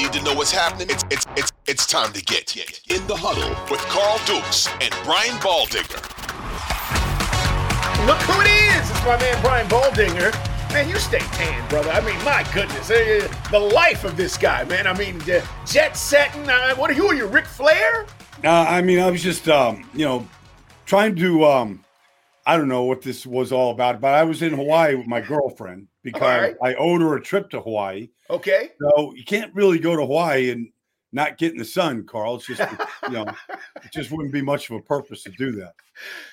Need to know what's happening, it's, it's, it's, it's time to get in the huddle with Carl Dukes and Brian Baldinger. Look who it is! It's my man Brian Baldinger. Man, you stay tan, brother. I mean, my goodness, uh, the life of this guy, man. I mean, uh, jet setting. Uh, what are you? Are you Ric Flair? Uh, I mean, I was just, um, you know, trying to, um, I don't know what this was all about, but I was in Hawaii with my girlfriend because right. I owed her a trip to Hawaii. Okay. So you can't really go to Hawaii and not get in the sun, Carl. It's just, you know, it just wouldn't be much of a purpose to do that.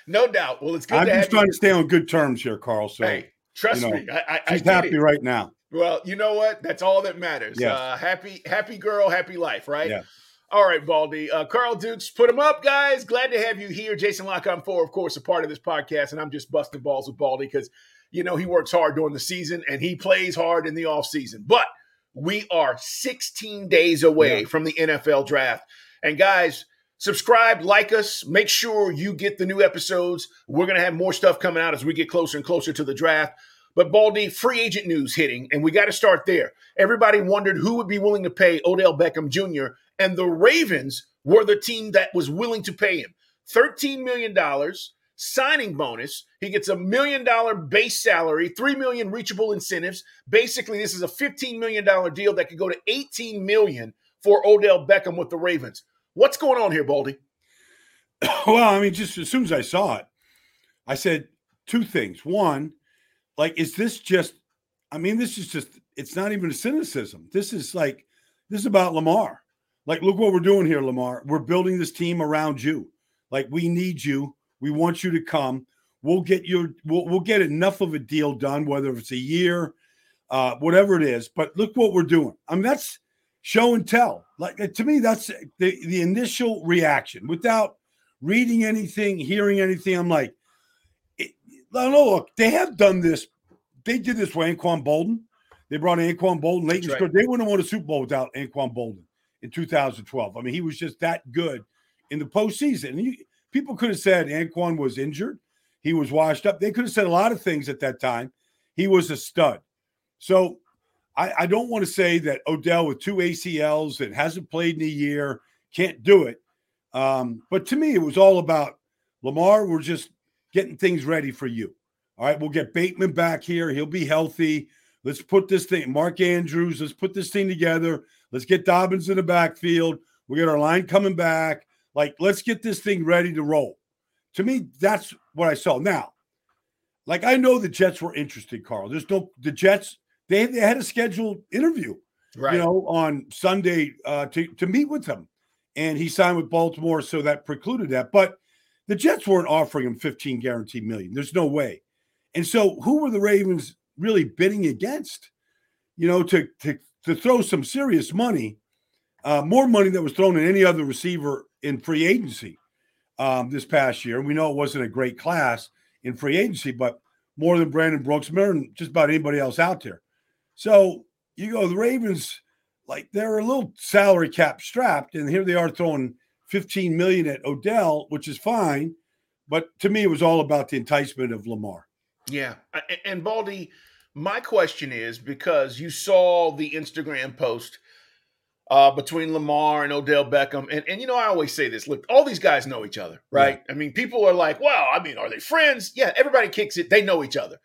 No doubt. Well, it's good. I'm to just trying you. to stay on good terms here, Carl. So Hey, trust you know, me, I, I, I she's get happy it. right now. Well, you know what? That's all that matters. Yes. Uh, happy, happy girl, happy life, right? Yeah. All right, Baldy. Uh, Carl Dukes, put him up, guys. Glad to have you here. Jason Locke on four, of course, a part of this podcast, and I'm just busting balls with Baldy because you know he works hard during the season and he plays hard in the off season. But we are 16 days away Yeah. from the NFL draft, and guys. Subscribe, like us, make sure you get the new episodes. We're going to have more stuff coming out as we get closer and closer to the draft. But Baldy, free agent news hitting, and we got to start there. Everybody wondered who would be willing to pay Odell Beckham Jr., and the Ravens were the team that was willing to pay him $13 million signing bonus. He gets a million dollar base salary, three million reachable incentives. Basically, this is a $15 million deal that could go to 18 million for Odell Beckham with the Ravens. What's going on here, Baldy? well, I mean, just as soon as I saw it, I said two things. One, like, is this just, I mean, this is just, it's not even a cynicism. This is like, this is about Lamar. Like, look what we're doing here, Lamar. We're building this team around you. Like, we need you. We want you to come. We'll get your, we'll, we'll get enough of a deal done, whether it's a year, uh, whatever it is. But look what we're doing. I mean, that's show and tell. Like, to me, that's the, the initial reaction without reading anything, hearing anything. I'm like, no, no, look, they have done this. They did this with Anquan Boldin. They brought in Anquan Boldin late in That's score. right. They wouldn't have won a Super Bowl without Anquan Boldin in 2012. I mean, he was just that good in the postseason. And you, people could have said Anquan was injured. He was washed up. They could have said a lot of things at that time. He was a stud. So I, I don't want to say that Odell with two ACLs that hasn't played in a year can't do it. Um, but to me, it was all about Lamar. We're just getting things ready for you. All right, we'll get Bateman back here. He'll be healthy. Let's put this thing, Mark Andrews, let's put this thing together. Let's get Dobbins in the backfield. We get our line coming back. Like, let's get this thing ready to roll. To me, that's what I saw. Now, like I know the Jets were interested, Carl. There's no the Jets, they, they had a scheduled interview Right. you know, on Sunday uh, to to meet with him, and he signed with Baltimore, so that precluded that. But the Jets weren't offering him 15 guaranteed million. There's no way. And so, who were the Ravens really bidding against? You know, to to to throw some serious money, uh, more money that was thrown than any other receiver in free agency um, this past year. And we know it wasn't a great class in free agency, but more than Brandon Brooks, more than just about anybody else out there. So you go, the Ravens, like they're a little salary cap strapped, and here they are throwing 15 million at Odell, which is fine. But to me, it was all about the enticement of Lamar. Yeah. And Baldy, my question is because you saw the Instagram post uh, between Lamar and Odell Beckham. And, and, you know, I always say this look, all these guys know each other, right? I mean, people are like, well, I mean, are they friends? Yeah, everybody kicks it. They know each other.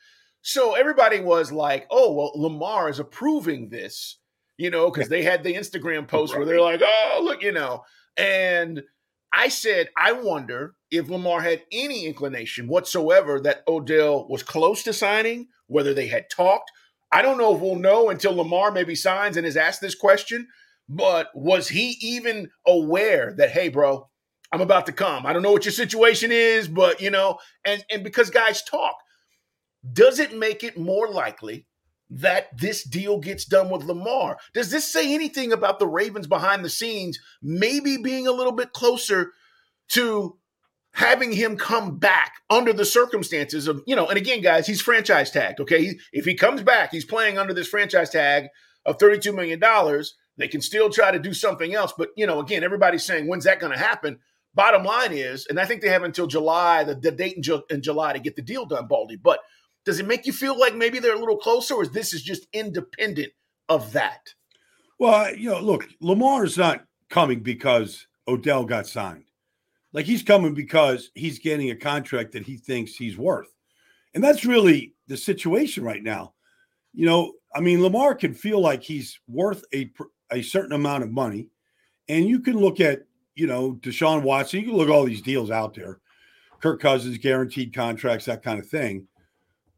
So everybody was like, oh, well, Lamar is approving this, you know, because they had the Instagram post where they're like, oh, look, you know. And I said, I wonder if Lamar had any inclination whatsoever that Odell was close to signing, whether they had talked. I don't know if we'll know until Lamar maybe signs and is asked this question, but was he even aware that, hey, bro, I'm about to come? I don't know what your situation is, but you know, and and because guys talk, does it make it more likely that this deal gets done with Lamar? Does this say anything about the Ravens behind the scenes maybe being a little bit closer to having him come back under the circumstances of, you know, and again, guys, he's franchise tagged. Okay. If he comes back, he's playing under this franchise tag of $32 million. They can still try to do something else. But, you know, again, everybody's saying, when's that going to happen? Bottom line is, and I think they have until July, the, the date in, Ju- in July to get the deal done, Baldy. But does it make you feel like maybe they're a little closer, or is this is just independent of that? Well, you know, look, Lamar's not coming because Odell got signed. Like he's coming because he's getting a contract that he thinks he's worth. And that's really the situation right now. You know, I mean, Lamar can feel like he's worth a a certain amount of money. And you can look at, you know, Deshaun Watson, you can look at all these deals out there. Kirk Cousins, guaranteed contracts, that kind of thing.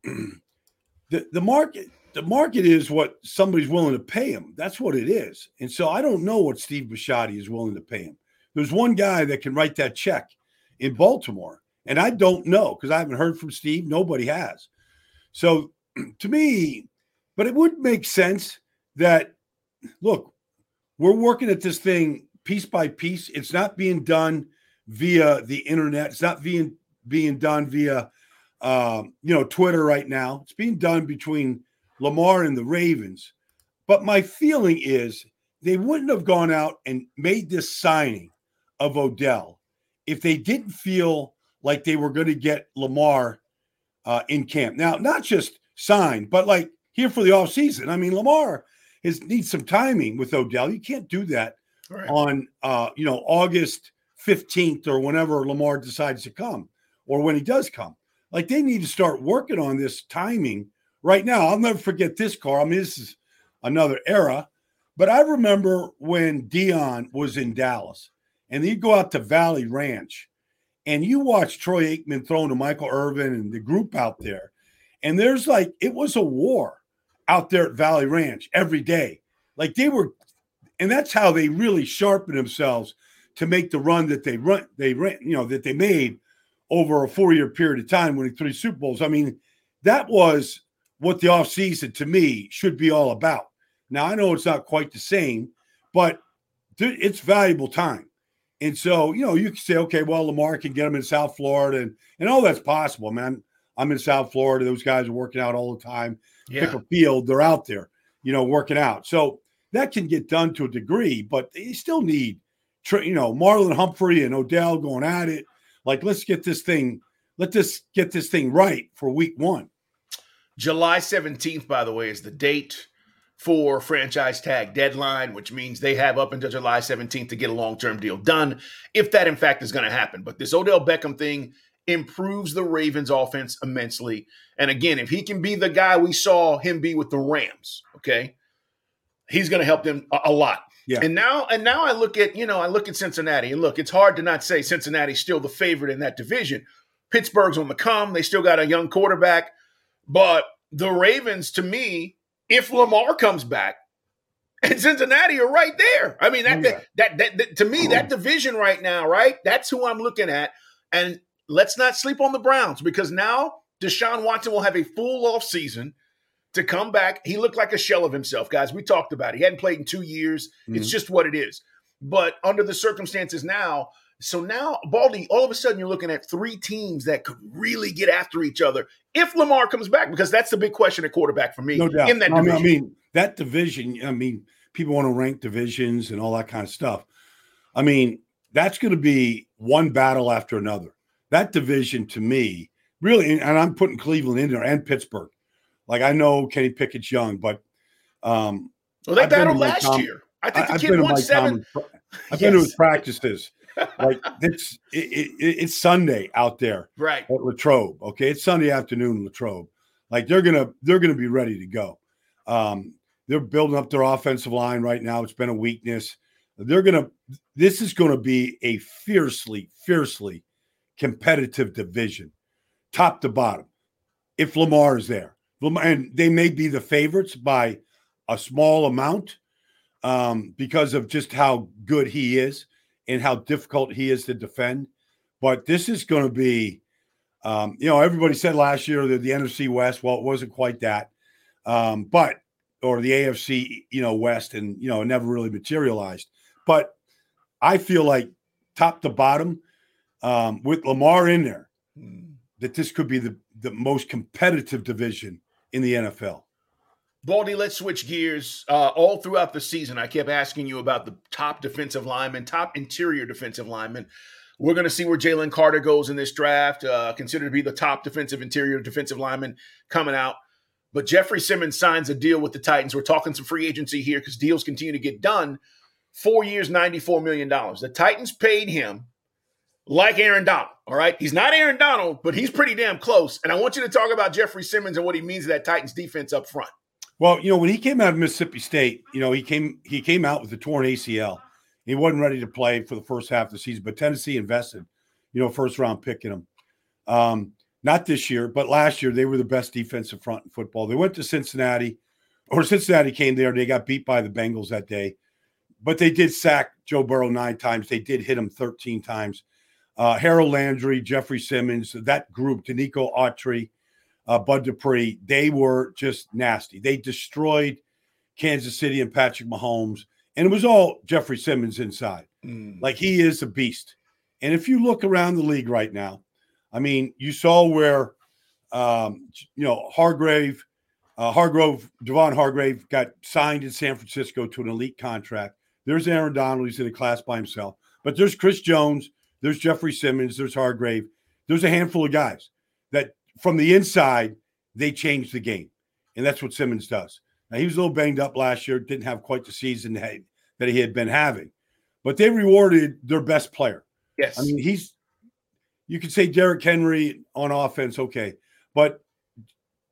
the, the market, the market is what somebody's willing to pay him. That's what it is. And so I don't know what Steve Bisciotti is willing to pay him. There's one guy that can write that check in Baltimore, and I don't know because I haven't heard from Steve. Nobody has. So to me, but it would make sense that look, we're working at this thing piece by piece. It's not being done via the internet. It's not being being done via um, you know Twitter right now. It's being done between Lamar and the Ravens. But my feeling is they wouldn't have gone out and made this signing of Odell if they didn't feel like they were going to get Lamar uh, in camp. Now, not just signed, but like here for the offseason. I mean, Lamar is needs some timing with Odell. You can't do that right. on uh, you know August 15th or whenever Lamar decides to come or when he does come. Like they need to start working on this timing right now. I'll never forget this car. I mean, this is another era, but I remember when Deion was in Dallas and you go out to Valley Ranch and you watch Troy Aikman throwing to Michael Irvin and the group out there. And there's like, it was a war out there at Valley Ranch every day. Like they were, and that's how they really sharpened themselves to make the run that they run, they ran, you know, that they made over a four year period of time, winning three Super Bowls. I mean, that was what the offseason to me should be all about. Now, I know it's not quite the same, but it's valuable time. And so, you know, you can say, okay, well, Lamar can get him in South Florida, and and all that's possible, man. I'm in South Florida; those guys are working out all the time. Yeah. Pick a field, they're out there, you know, working out. So that can get done to a degree, but they still need, you know, Marlon Humphrey and Odell going at it. Like, let's get this thing, let this get this thing right for Week One. July 17th, by the way, is the date for franchise tag deadline, which means they have up until July 17th to get a long term deal done, if that in fact is going to happen. But this Odell Beckham thing improves the Ravens offense immensely. And again, if he can be the guy we saw him be with the Rams, okay, he's going to help them a, a lot. Yeah. And now, and now I look at, you know, I look at Cincinnati and look, it's hard to not say Cincinnati's still the favorite in that division. Pittsburgh's on the come. They still got a young quarterback. But the Ravens, to me, if Lamar comes back, and Cincinnati are right there. I mean, that, oh, yeah. that, that, that, to me, that oh. division right now, right? That's who I'm looking at. And let's not sleep on the Browns because now Deshaun Watson will have a full off season to come back. He looked like a shell of himself, guys. We talked about it. He hadn't played in two years. Mm-hmm. It's just what it is. But under the circumstances now, so now, Baldy, all of a sudden you're looking at three teams that could really get after each other if Lamar comes back, because that's the big question at quarterback for me. No doubt. In that division. I mean, that division, I mean, people want to rank divisions and all that kind of stuff. I mean, that's going to be one battle after another. That division to me, really, and I'm putting Cleveland in there and Pittsburgh. Like I know Kenny Pickett's young, but um well, they battled last Tom, year. I think the I've kid won seven. Tom, I've yes. been to his practices like it's it, it, it's Sunday out there, right? At Latrobe, okay, it's Sunday afternoon, Latrobe. Like they're gonna they're gonna be ready to go. Um, they're building up their offensive line right now. It's been a weakness. They're gonna. This is going to be a fiercely, fiercely competitive division, top to bottom. If Lamar is there, and they may be the favorites by a small amount um, because of just how good he is and how difficult he is to defend. But this is going to be, um, you know, everybody said last year that the NFC West, well, it wasn't quite that, um, but or the AFC, you know, West, and you know, it never really materialized. But I feel like top to bottom, um, with Lamar in there, hmm. that this could be the the most competitive division in the NFL. Baldy, let's switch gears. Uh, all throughout the season, I kept asking you about the top defensive lineman, top interior defensive lineman. We're going to see where Jalen Carter goes in this draft, uh, considered to be the top defensive interior defensive lineman coming out. But Jeffrey Simmons signs a deal with the Titans. We're talking some free agency here because deals continue to get done. Four years, $94 million. The Titans paid him like Aaron Donald. All right. He's not Aaron Donald, but he's pretty damn close. And I want you to talk about Jeffrey Simmons and what he means to that Titans defense up front. Well, you know, when he came out of Mississippi State, you know, he came he came out with a torn ACL. He wasn't ready to play for the first half of the season, but Tennessee invested, you know, first round pick in him. Um, not this year, but last year they were the best defensive front in football. They went to Cincinnati, or Cincinnati came there. They got beat by the Bengals that day, but they did sack Joe Burrow nine times. They did hit him 13 times uh, Harold Landry, Jeffrey Simmons, that group, Denico Autry, uh, Bud Dupree, they were just nasty. They destroyed Kansas City and Patrick Mahomes, and it was all Jeffrey Simmons inside. Mm. Like he is a beast. And if you look around the league right now, I mean, you saw where, um, you know, Hargrave, uh, Hargrove, Javon Hargrave got signed in San Francisco to an elite contract. There's Aaron Donald, he's in a class by himself. But there's Chris Jones, there's Jeffrey Simmons, there's Hargrave, there's a handful of guys that from the inside they change the game, and that's what Simmons does. Now he was a little banged up last year, didn't have quite the season that he had been having, but they rewarded their best player. Yes, I mean he's. You could say Derrick Henry on offense, okay, but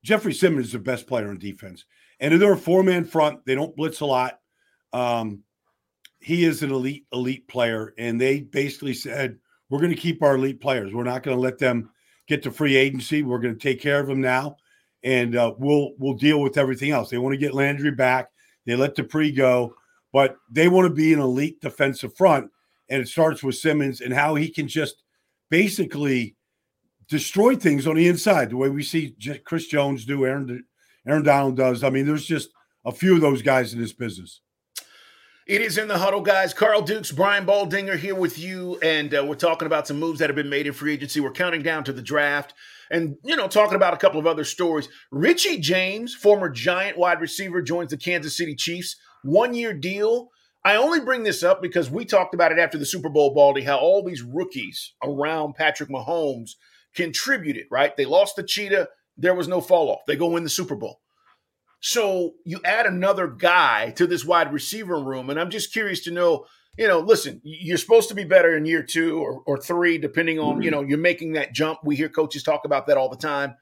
Jeffrey Simmons is the best player on defense, and they're a four man front. They don't blitz a lot. Um, he is an elite elite player, and they basically said we're going to keep our elite players. We're not going to let them get to free agency. We're going to take care of them now, and uh, we'll we'll deal with everything else. They want to get Landry back. They let Dupree go, but they want to be an elite defensive front, and it starts with Simmons and how he can just basically destroy things on the inside, the way we see Chris Jones do, Aaron Aaron Donald does. I mean, there's just a few of those guys in this business. It is in the huddle, guys. Carl Dukes, Brian Baldinger here with you, and uh, we're talking about some moves that have been made in free agency. We're counting down to the draft, and you know, talking about a couple of other stories. Richie James, former Giant wide receiver, joins the Kansas City Chiefs. One year deal. I only bring this up because we talked about it after the Super Bowl, Baldy, how all these rookies around Patrick Mahomes contributed. Right? They lost the cheetah. There was no fall off. They go win the Super Bowl. So you add another guy to this wide receiver room, and I'm just curious to know. You know, listen, you're supposed to be better in year two or, or three, depending on, you mm-hmm. know, you're making that jump. We hear coaches talk about that all the time.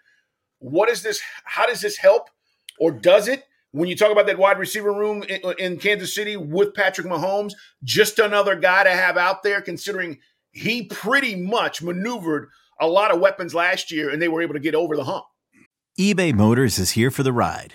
What is this? How does this help? Or does it when you talk about that wide receiver room in, uh, in, Kansas City with Patrick Mahomes, just another guy to have out there, considering he pretty much maneuvered a lot of weapons last year and they were able to get over the hump. eBay Motors is here for the ride.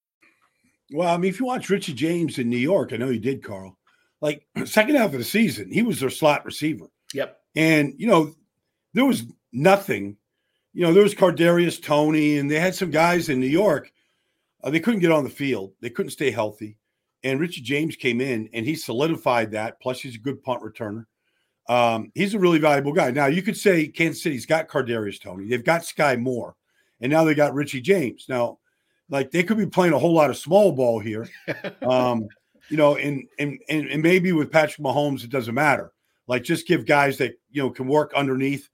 Well, I mean, if you watch Richie James in New York, I know you did, Carl. Like second half of the season, he was their slot receiver. Yep. And you know, there was nothing. You know, there was Kadarius Toney, and they had some guys in New York. Uh, they couldn't get on the field. They couldn't stay healthy. And Richie James came in, and he solidified that. Plus, he's a good punt returner. Um, he's a really valuable guy. Now, you could say Kansas City's got Kadarius Toney. They've got Sky Moore, and now they got Richie James. Now, like they could be playing a whole lot of small ball here. Um, you know, and, and and and maybe with Patrick Mahomes, it doesn't matter. Like just give guys that you know can work underneath.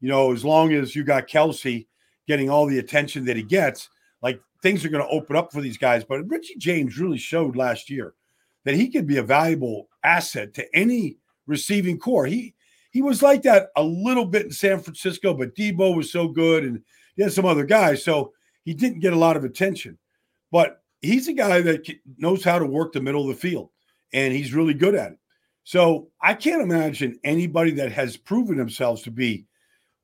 You know, as long as you got Kelce getting all the attention that he gets, like things are going to open up for these guys. But Richie James really showed last year that he could be a valuable asset to any receiving corps. He he was like that a little bit in San Francisco, but Deebo was so good, and he had some other guys. So he didn't get a lot of attention, but he's a guy that knows how to work the middle of the field, and he's really good at it. So I can't imagine anybody that has proven themselves to be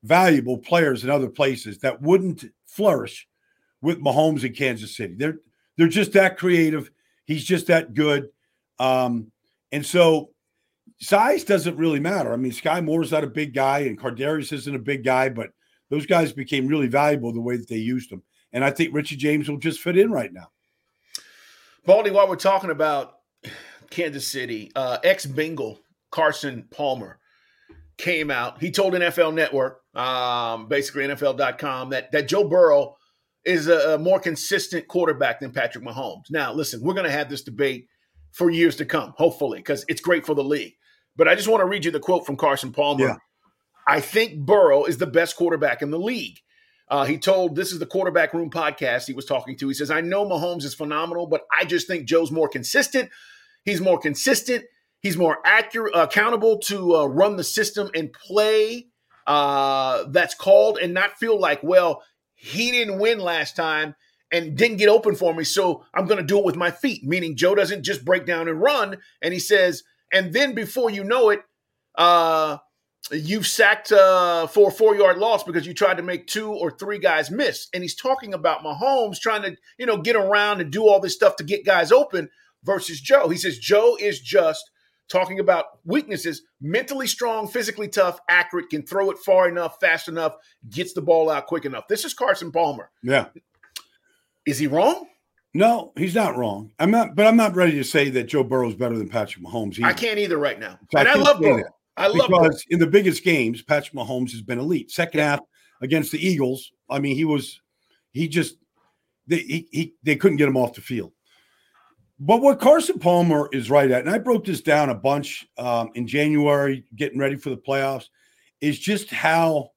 valuable players in other places that wouldn't flourish with Mahomes in Kansas City. They're they're just that creative. He's just that good. Um, and so size doesn't really matter. I mean, Sky Moore's not a big guy, and Kadarius isn't a big guy, but those guys became really valuable the way that they used them. And I think Richie James will just fit in right now. Baldy, while we're talking about Kansas City, uh, ex Bengal Carson Palmer came out. He told NFL Network, um, basically NFL.com, that, that Joe Burrow is a, a more consistent quarterback than Patrick Mahomes. Now, listen, we're going to have this debate for years to come, hopefully, because it's great for the league. But I just want to read you the quote from Carson Palmer. Yeah. I think Burrow is the best quarterback in the league. Uh, he told this is the quarterback room podcast he was talking to. He says, I know Mahomes is phenomenal, but I just think Joe's more consistent. He's more consistent. He's more accurate, accountable to uh, run the system and play uh, that's called and not feel like, well, he didn't win last time and didn't get open for me. So I'm going to do it with my feet, meaning Joe doesn't just break down and run. And he says, and then before you know it, uh, you've sacked uh, for a four yard loss because you tried to make two or three guys miss. And he's talking about Mahomes trying to, you know, get around and do all this stuff to get guys open versus Joe. He says Joe is just talking about weaknesses, mentally strong, physically tough, accurate, can throw it far enough, fast enough, gets the ball out quick enough. This is Carson Palmer. Yeah. Is he wrong? No, he's not wrong. I'm not, but I'm not ready to say that Joe Burrow is better than Patrick Mahomes. Either. I can't either right now. So and I, I love Burrow. That. I love because in the biggest games, Patrick Mahomes has been elite. Second half against the Eagles, I mean, he was he just they he, he they couldn't get him off the field. But what Carson Palmer is right at, and I broke this down a bunch um, in January, getting ready for the playoffs, is just how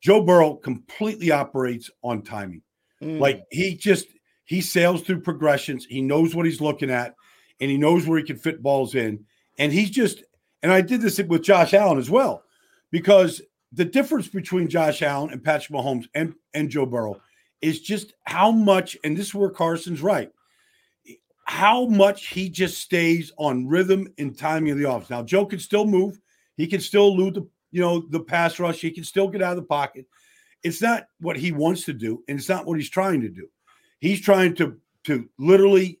Joe Burrow completely operates on timing. Mm. Like he just he sails through progressions. He knows what he's looking at, and he knows where he can fit balls in. And he's just and I did this with Josh Allen as well, because the difference between Josh Allen and Patrick Mahomes and, and Joe Burrow is just how much, and this is where Carson's right, how much he just stays on rhythm and timing of the offense. Now, Joe can still move, he can still elude the you know the pass rush, he can still get out of the pocket. It's not what he wants to do, and it's not what he's trying to do. He's trying to to literally,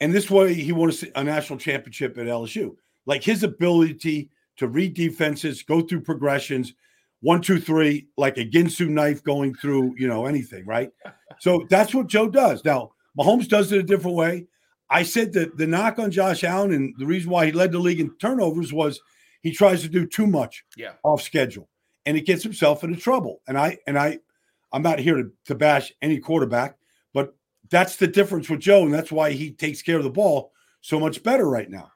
and this way he won a national championship at LSU like his ability to read defenses, go through progressions, one, two, three, like a Ginsu knife going through, you know, anything, right? So that's what Joe does. Now, Mahomes does it a different way. I said that the knock on Josh Allen and the reason why he led the league in turnovers was he tries to do too much yeah. off schedule and it gets himself into trouble. And I and I I'm not here to, to bash any quarterback, but that's the difference with Joe, and that's why he takes care of the ball so much better right now.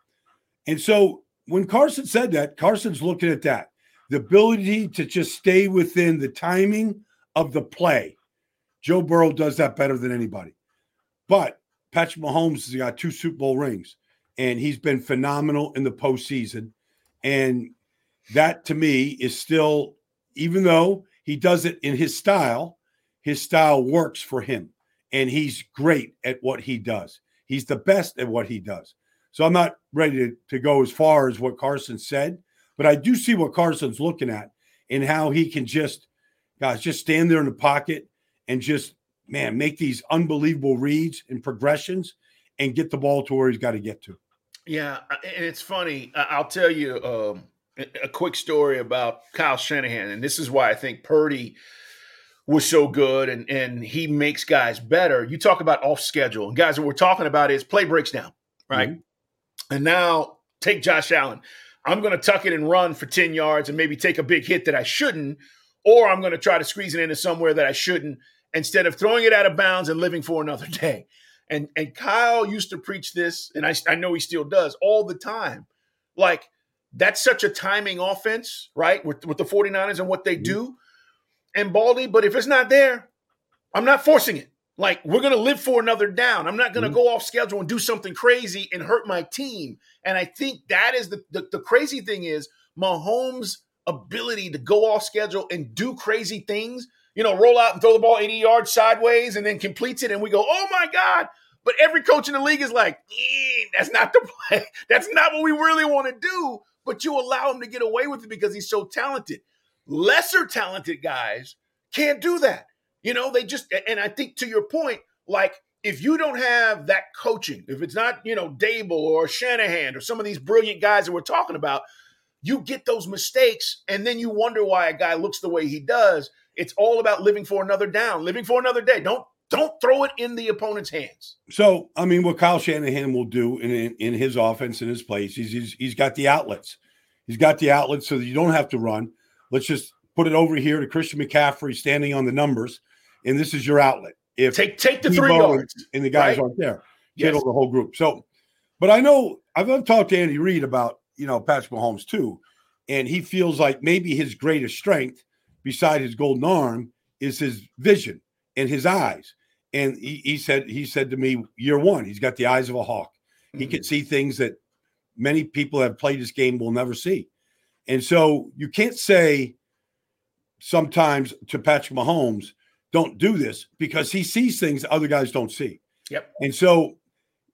And so when Carson said that, Carson's looking at that the ability to just stay within the timing of the play. Joe Burrow does that better than anybody. But Patrick Mahomes has got two Super Bowl rings, and he's been phenomenal in the postseason. And that to me is still, even though he does it in his style, his style works for him. And he's great at what he does. He's the best at what he does. So I'm not ready to, to go as far as what Carson said, but I do see what Carson's looking at and how he can just, guys, just stand there in the pocket and just, man, make these unbelievable reads and progressions and get the ball to where he's got to get to. Yeah, and it's funny. I'll tell you um, a quick story about Kyle Shanahan, and this is why I think Purdy was so good and and he makes guys better. You talk about off schedule, and guys, what we're talking about is play breaks down, right? Mm-hmm. And now take Josh Allen. I'm going to tuck it and run for 10 yards and maybe take a big hit that I shouldn't, or I'm going to try to squeeze it into somewhere that I shouldn't instead of throwing it out of bounds and living for another day. And and Kyle used to preach this, and I, I know he still does all the time. Like, that's such a timing offense, right? With, with the 49ers and what they mm-hmm. do. And Baldy, but if it's not there, I'm not forcing it. Like, we're going to live for another down. I'm not going to mm-hmm. go off schedule and do something crazy and hurt my team. And I think that is the, the, the crazy thing is Mahomes' ability to go off schedule and do crazy things, you know, roll out and throw the ball 80 yards sideways and then completes it. And we go, oh my God. But every coach in the league is like, that's not the play. That's not what we really want to do but you allow him to get away with it because he's so talented. Lesser talented guys can't do that. You know, they just, and I think to your point, like if you don't have that coaching, if it's not, you know, Daboll or Shanahan or some of these brilliant guys that we're talking about, you get those mistakes and then you wonder why a guy looks the way he does. It's all about living for another down, living for another day. Don't don't throw it in the opponent's hands. So, I mean, what Kyle Shanahan will do in, in, in his offense in his place, he's, he's, he's got the outlets. He's got the outlets so that you don't have to run. Let's just put it over here to Christian McCaffrey standing on the numbers, and this is your outlet. If take take the three yards and the guys right? aren't there, get yes. the whole group. So, but I know I've, I've talked to Andy Reid about you know Patrick Mahomes too, and he feels like maybe his greatest strength, beside his golden arm, is his vision and his eyes. And he, he said he said to me, year one, he's got the eyes of a hawk. He mm-hmm. can see things that many people have played this game will never see. And so you can't say sometimes to Patrick Mahomes, don't do this because he sees things other guys don't see. Yep. And so,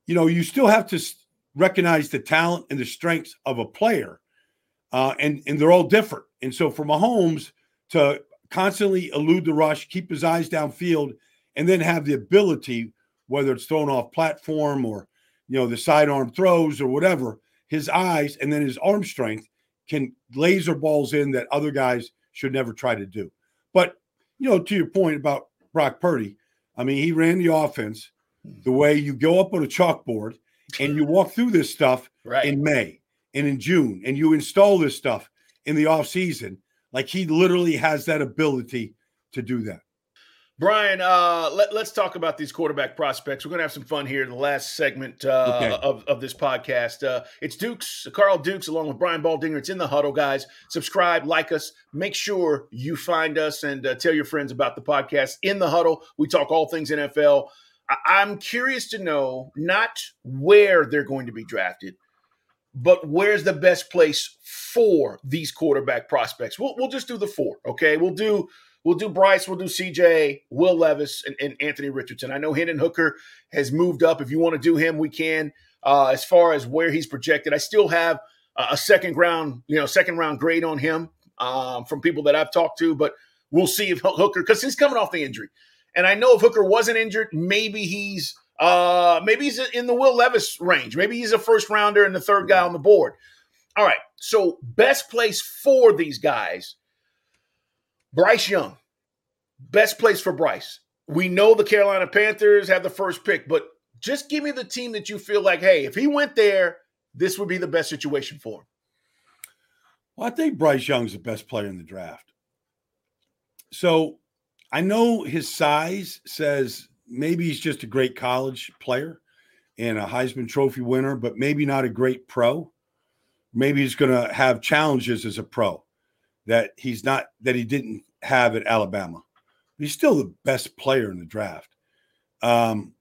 you know, you still have to recognize the talent and the strengths of a player. Uh, and, and they're all different. And so for Mahomes to constantly elude the rush, keep his eyes downfield, and then have the ability, whether it's thrown off platform or you know the sidearm throws or whatever, his eyes and then his arm strength can laser balls in that other guys should never try to do. But you know, to your point about Brock Purdy, I mean, he ran the offense hmm. the way you go up on a chalkboard and you walk through this stuff right. in May and in June and you install this stuff in the off season. Like he literally has that ability to do that. Brian, uh, let, us talk about these quarterback prospects. We're going to have some fun here in the last segment uh, okay. of, of this podcast. Uh, it's Dukes, Carl Dukes, along with Brian Baldinger. It's in the huddle, guys. Subscribe, like us. Make sure you find us and uh, tell your friends about the podcast. In the huddle, we talk all things NFL. I- I'm curious to know not where they're going to be drafted, but where's the best place for these quarterback prospects? We'll, we'll just do the four, okay? We'll do – We'll do Bryce, we'll do CJ, Will Levis, and, and Anthony Richardson. I know Hendon Hooker has moved up. If you want to do him, we can. Uh, as far as where he's projected, I still have a second round, you know, second round grade on him um, from people that I've talked to, but we'll see if Hooker, because he's coming off the injury. And I know if Hooker wasn't injured, maybe he's uh, maybe he's in the Will Levis range. Maybe he's a first rounder and the third guy on the board. All right. So best place for these guys Bryce Young, best place for Bryce. We know the Carolina Panthers have the first pick, but just give me the team that you feel like, hey, if he went there, this would be the best situation for him. Well, I think Bryce Young's the best player in the draft. So I know his size says maybe he's just a great college player and a Heisman Trophy winner, but maybe not a great pro. Maybe he's going to have challenges as a pro that he's not that he didn't have at Alabama. He's still the best player in the draft. Um,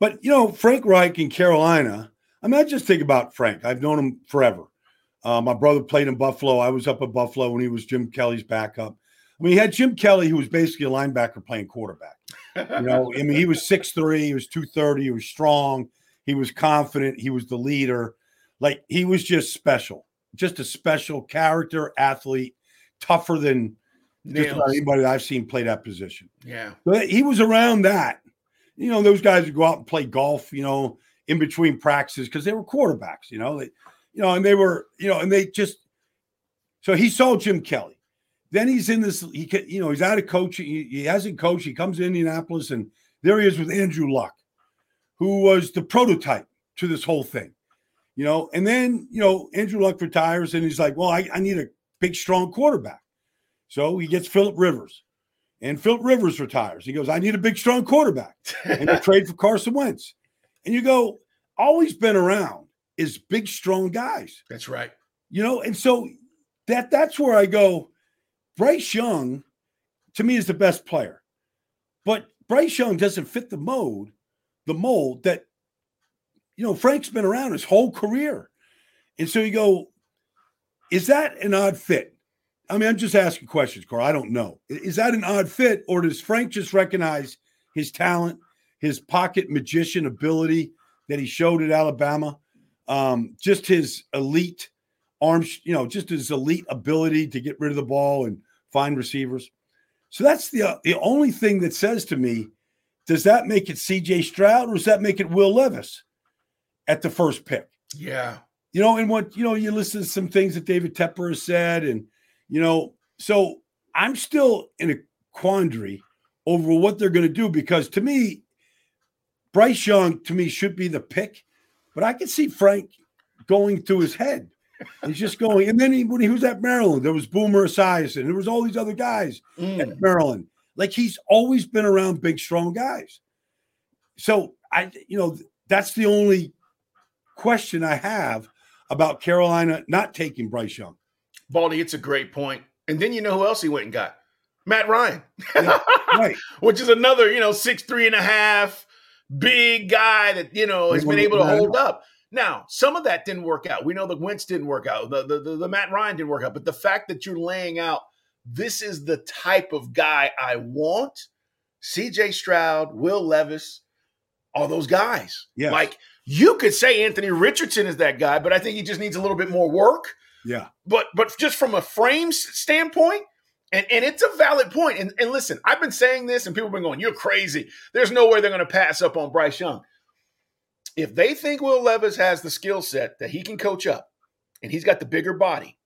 But you know, Frank Reich in Carolina. I mean, I just think about Frank. I've known him forever. Uh, my brother played in Buffalo. I was up at Buffalo when he was Jim Kelly's backup. I mean, he had Jim Kelly, who was basically a linebacker playing quarterback. You know, I mean, he was 6'3, he was 230, he was strong, he was confident, he was the leader. Like he was just special, just a special character, athlete, tougher than just about anybody that I've seen play that position. Yeah. But he was around that. You know, those guys would go out and play golf, you know, in between practices because they were quarterbacks, you know, they, you know, and they were, you know, and they just so he saw Jim Kelly. Then he's in this, he you know, he's out of coaching. He, he hasn't coached. He comes to Indianapolis, and there he is with Andrew Luck, who was the prototype to this whole thing. You know, and then, you know, Andrew Luck retires and he's like, well, I, I need a big, strong quarterback. So he gets Philip Rivers. And Philip Rivers retires. He goes, I need a big, strong quarterback. and they trade for Carson Wentz. And you go, always been around is big, strong guys. That's right. You know, and so that that's where I go. Bryce Young, to me, is the best player. But Bryce Young doesn't fit the mode, the mold that, you know, Frank's been around his whole career. And so you go, is that an odd fit? I mean, I'm just asking questions, Carl. I don't know. Is that an odd fit, or does Frank just recognize his talent, his pocket magician ability that he showed at Alabama, um, just his elite arms, you know, just his elite ability to get rid of the ball and find receivers? So that's the uh, the only thing that says to me, does that make it C.J. Stroud, or does that make it Will Levis at the first pick? Yeah, you know, and what you know, you listen to some things that David Tepper has said, and you know, so I'm still in a quandary over what they're going to do because to me, Bryce Young to me should be the pick, but I can see Frank going through his head. He's just going, and then he, when he was at Maryland, there was Boomer Esiason, there was all these other guys Mm. at Maryland. Like he's always been around big, strong guys. So I, you know, that's the only question I have about Carolina not taking Bryce Young. Baldy, it's a great point. And then you know who else he went and got? Matt Ryan. Yeah, right. Which is another, you know, six, three and a half, big guy that, you know, has been able to hold up. Now, some of that didn't work out. We know the Wentz didn't work out. The, the, the, the Matt Ryan didn't work out. But the fact that you're laying out, this is the type of guy I want. CJ Stroud, Will Levis, all those guys. Yeah. Like you could say Anthony Richardson is that guy, but I think he just needs a little bit more work Yeah. but but just from a frame standpoint and, and it's a valid point. and, and listen i've been saying this and people have been going you're crazy there's no way they're going to pass up on bryce young if they think will levis has the skill set that he can coach up and he's got the bigger body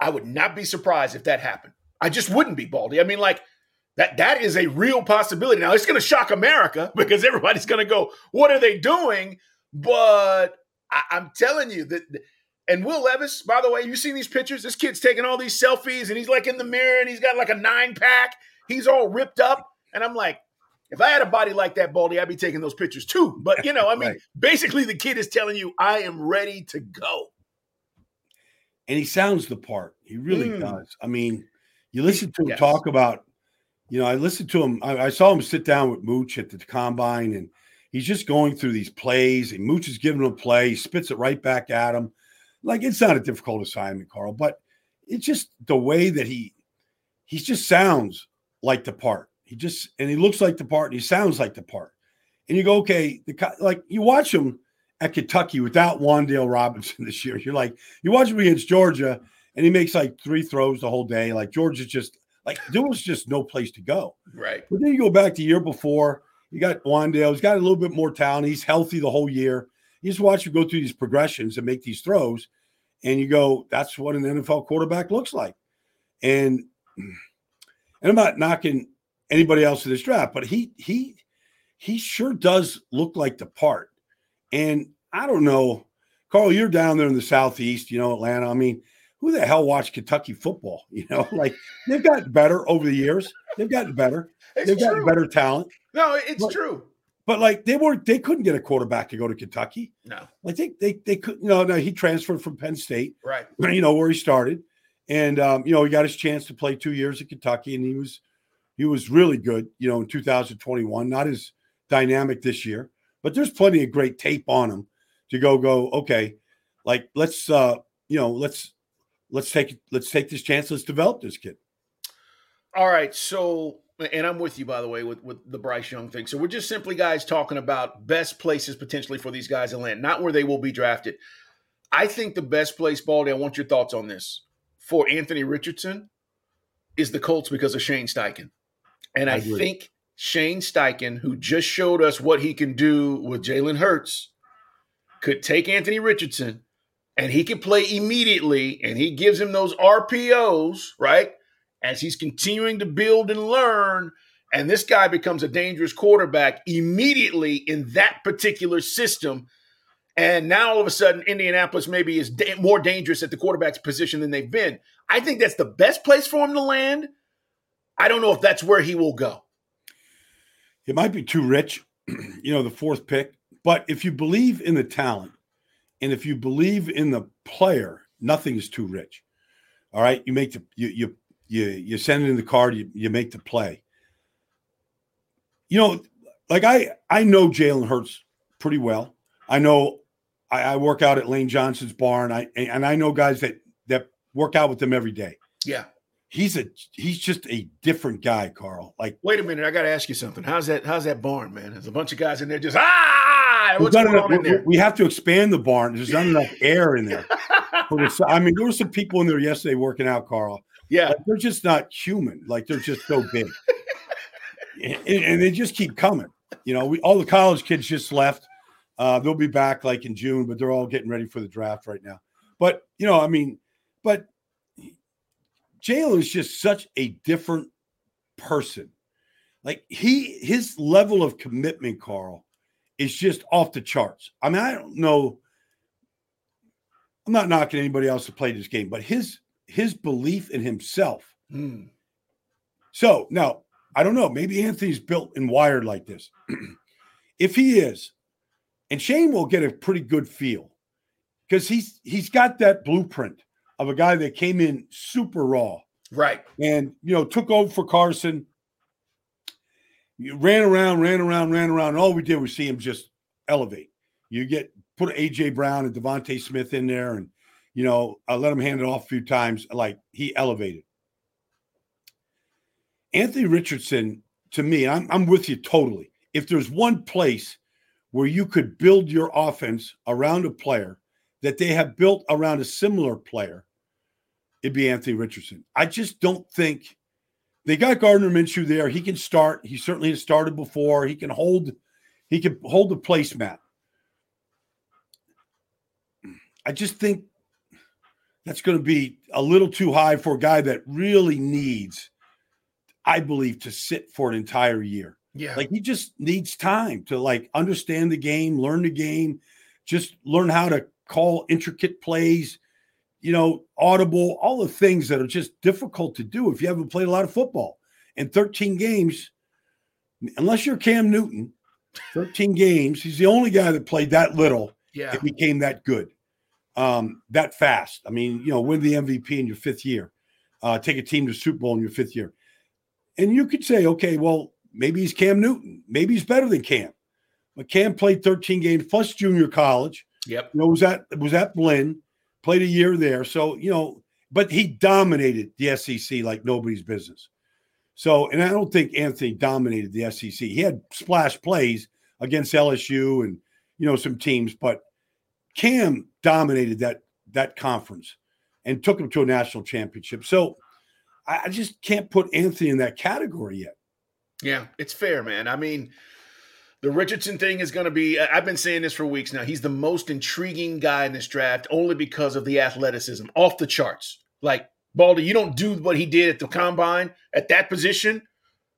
i would not be surprised if that happened i just wouldn't be baldy i mean like that that is a real possibility now it's going to shock america because everybody's going to go what are they doing but I, i'm telling you that and Will Levis, by the way, you seen these pictures? This kid's taking all these selfies and he's like in the mirror and he's got like a nine pack. He's all ripped up. And I'm like, if I had a body like that, Baldy, I'd be taking those pictures too. But, you know, I mean, Right. basically the kid is telling you, I am ready to go. And he sounds the part. He really Mm. does. I mean, you listen to him Yes. talk about, you know, I listened to him. I, I saw him sit down with Mooch at the combine and he's just going through these plays and Mooch is giving him a play. He spits it right back at him. Like it's not a difficult assignment, Carl, but it's just the way that he he just sounds like the part. He just and he looks like the part and he sounds like the part. And you go, okay, the like you watch him at Kentucky without Wan'Dale Robinson this year. You're like, you watch him against Georgia, and he makes like three throws the whole day. Like Georgia's just like there was just no place to go. Right. But then you go back to the year before, you got Wan'Dale, he's got a little bit more talent. He's healthy the whole year. You just watch him go through these progressions and make these throws, and you go, that's what an NFL quarterback looks like. And and I'm not knocking anybody else in this draft, but he he he sure does look like the part. And I don't know, Carl, you're down there in the southeast, you know, Atlanta. I mean, who the hell watched Kentucky football? You know, like they've gotten better over the years. They've gotten better. It's they've gotten better talent. No, it's Look, true. But like they weren't, they couldn't get a quarterback to go to Kentucky. No. Like they they they could no no he transferred from Penn State, Right. you know where he started, and um, you know he got his chance to play two years at Kentucky, and he was he was really good, you know, in 2021. Not as dynamic this year, but there's plenty of great tape on him to go go. Okay, like let's uh, you know let's let's take let's take this chance. Let's develop this kid. All right, so and I'm with you by the way with with the Bryce Young thing. So we're just simply guys talking about best places potentially for these guys to land, not where they will be drafted. I think the best place, Baldy. I want your thoughts on this for Anthony Richardson is the Colts because of Shane Steichen, and I, I think Shane Steichen, who just showed us what he can do with Jalen Hurts, could take Anthony Richardson and he can play immediately, and he gives him those RPOs right as he's continuing to build and learn. And this guy becomes a dangerous quarterback immediately in that particular system. And now all of a sudden, Indianapolis maybe is da- more dangerous at the quarterback's position than they've been. I think that's the best place for him to land. I don't know if that's where he will go. It might be too rich, you know, the fourth pick. But if you believe in the talent and if you believe in the player, nothing is too rich. All right. You make the you you you you send in the card, you, you make the play. You know, like I I know Jalen Hurts pretty well. I know I, I, work out at Lane Johnson's barn. I and I know guys that that work out with them every day. Yeah. He's a he's just a different guy, Carl. Like wait a minute, I gotta ask you something. How's that how's that barn, man? There's a bunch of guys in there just ah what's going enough, on in there? We have to expand the barn. There's not enough air in there. I mean, there were some people in there yesterday working out, Carl. Yeah. Like, they're just not human. Like they're just so big. and, and, they just keep coming. You know, we all the college kids just left. Uh, they'll be back like in June, but they're all getting ready for the draft right now. But you know, I mean, but Jalen is just such a different person. Like he, his level of commitment, Carl, is just off the charts. I mean, I don't know. I'm not knocking anybody else to play this game, but his his belief in himself. Mm. So now I don't know. Maybe Anthony's built and wired like this. if he is, and Shane will get a pretty good feel because he's he's got that blueprint of a guy that came in super raw, right? And you know took over for Carson. You ran around, ran around, ran around. And all we did was see him just elevate. You get put AJ Brown and DeVonta Smith in there, and you know, I let him hand it off a few times. Like he elevated. Anthony Richardson, to me, I'm, I'm with you totally. If there's one place where you could build your offense around a player that they have built around a similar player, it'd be Anthony Richardson. I just don't think they got Gardner Minshew there. He can start. He certainly has started before. He can hold. He can hold the placemat. I just think that's going to be a little too high for a guy that really needs, I believe, to sit for an entire year. Yeah. Like he just needs time to like understand the game, learn the game, just learn how to call intricate plays, you know, audible, all the things that are just difficult to do if you haven't played a lot of football. In 13 games, unless you're Cam Newton, 13 games, he's the only guy that played that little yeah. and became that good um, that fast. I mean, you know, win the MVP in your fifth year, uh, take a team to Super Bowl in your fifth year. And you could say, okay, well, maybe he's Cam Newton. Maybe he's better than Cam. But Cam played 13 games plus junior college. Yep. You know, was that was that Blinn, played a year there. So, you know, but he dominated the SEC like nobody's business. So, and I don't think Anthony dominated the SEC. He had splash plays against LSU and you know some teams, but Cam dominated that that conference and took him to a national championship. So I, just can't put Anthony in that category yet. Yeah, it's fair, man. I mean, the Richardson thing is going to be, I've been saying this for weeks now. He's the most intriguing guy in this draft only because of the athleticism off the charts. Like, Baldy, you don't do what he did at the combine at that position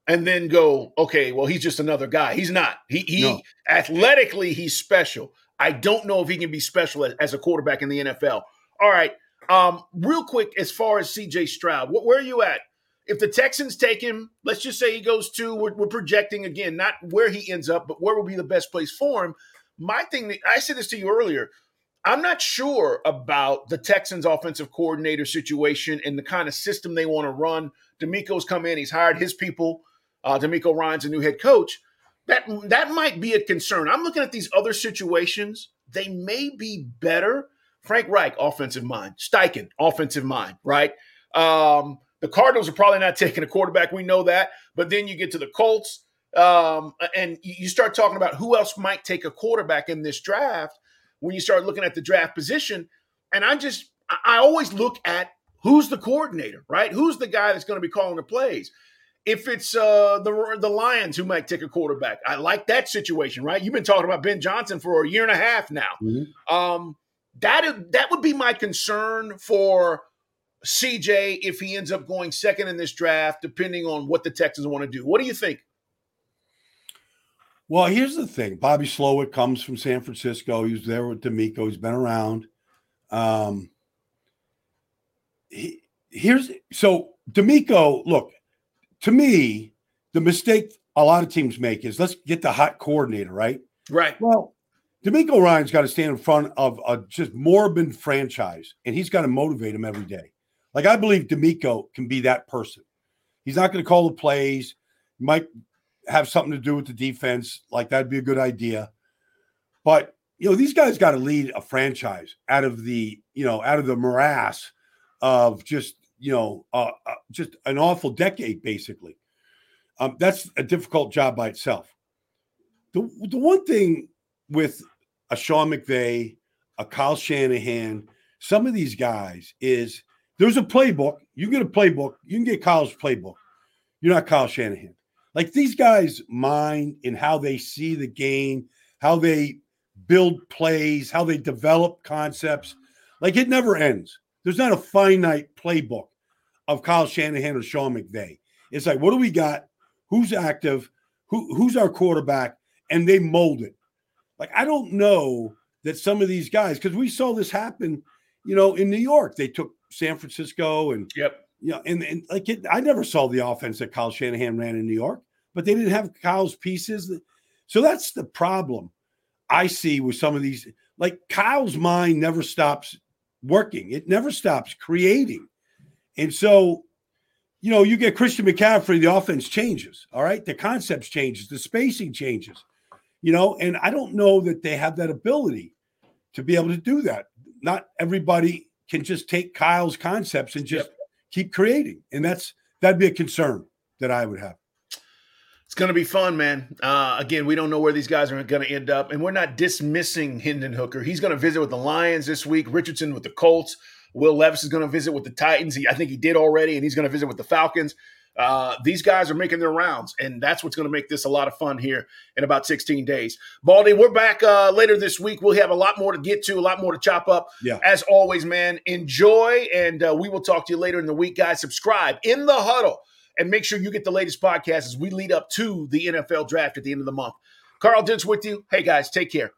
and then go, okay, well, he's just another guy. He's not. He, he no. athletically, he's special. I don't know if he can be special as, as a quarterback in the NFL. All right. Um, real quick, as far as CJ Stroud, wh- where are you at? If the Texans take him, let's just say he goes to, we're, we're projecting again, not where he ends up, but where will be the best place for him. My thing, I said this to you earlier. I'm not sure about the Texans' offensive coordinator situation and the kind of system they want to run. DeMeco's come in, he's hired his people. Uh, DeMeco Ryans a new head coach. that that might be a concern. I'm looking at these other situations. They may be better. Frank Reich, offensive mind. Steichen, offensive mind, right? Um, the Cardinals are probably not taking a quarterback. We know that. But then you get to the Colts, um, and you start talking about who else might take a quarterback in this draft when you start looking at the draft position. And I just, I always look at who's the coordinator, right? Who's the guy that's going to be calling the plays? If it's uh, the the Lions who might take a quarterback, I like that situation, right? You've been talking about Ben Johnson for a year and a half now. Mm-hmm. Um, that that would be my concern for CJ if he ends up going second in this draft, depending on what the Texans want to do. What do you think? Well, here's the thing. Bobby Slowik comes from San Francisco. He was there with DeMeco. He's been around. Um, he, here's so DeMeco. Look, to me, the mistake a lot of teams make is let's get the hot coordinator, right? Right. Well, DeMeco Ryans got to stand in front of a just morbid franchise, and he's got to motivate him every day. Like I believe DeMeco can be that person. He's not going to call the plays. Might have something to do with the defense. Like that'd be a good idea. But you know, these guys got to lead a franchise out of the you know out of the morass of just you know uh, uh, just an awful decade basically. Um, that's a difficult job by itself. The the one thing with a Sean McVay, a Kyle Shanahan, some of these guys is there's a playbook. You get a playbook. You can get Kyle's playbook. You're not Kyle Shanahan. Like these guys' mind and how they see the game, how they build plays, how they develop concepts. Like it never ends. There's not a finite playbook of Kyle Shanahan or Sean McVay. It's like, what do we got? Who's active? Who, who's our quarterback? And they mold it. Like, I don't know that some of these guys, because we saw this happen, you know, in New York. They took San Francisco and yep. You know, and, and like it, I never saw the offense that Kyle Shanahan ran in New York, but they didn't have Kyle's pieces. So that's the problem I see with some of these. Like Kyle's mind never stops working, it never stops creating. And so, you know, you get Christian McCaffrey, the offense changes. All right. The concepts changes, the spacing changes, you know, and I don't know that they have that ability to be able to do that. Not everybody can just take Kyle's concepts and just yep. keep creating. And that's that'd be a concern that I would have. It's going to be fun, man. Uh, again, we don't know where these guys are going to end up, and we're not dismissing Hendon Hooker. He's going to visit with the Lions this week. Richardson with the Colts. Will Levis is going to visit with the Titans. He, I think he did already, and he's going to visit with the Falcons. Uh, these guys are making their rounds, and that's what's going to make this a lot of fun here in about 16 days. Baldy, we're back uh, later this week. We'll have a lot more to get to, a lot more to chop up. Yeah. As always, man, enjoy, and uh, we will talk to you later in the week, guys. Subscribe in the huddle and make sure you get the latest podcast as we lead up to the NFL draft at the end of the month. Carl Dent's with you. Hey, guys, take care.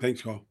Thanks, Carl.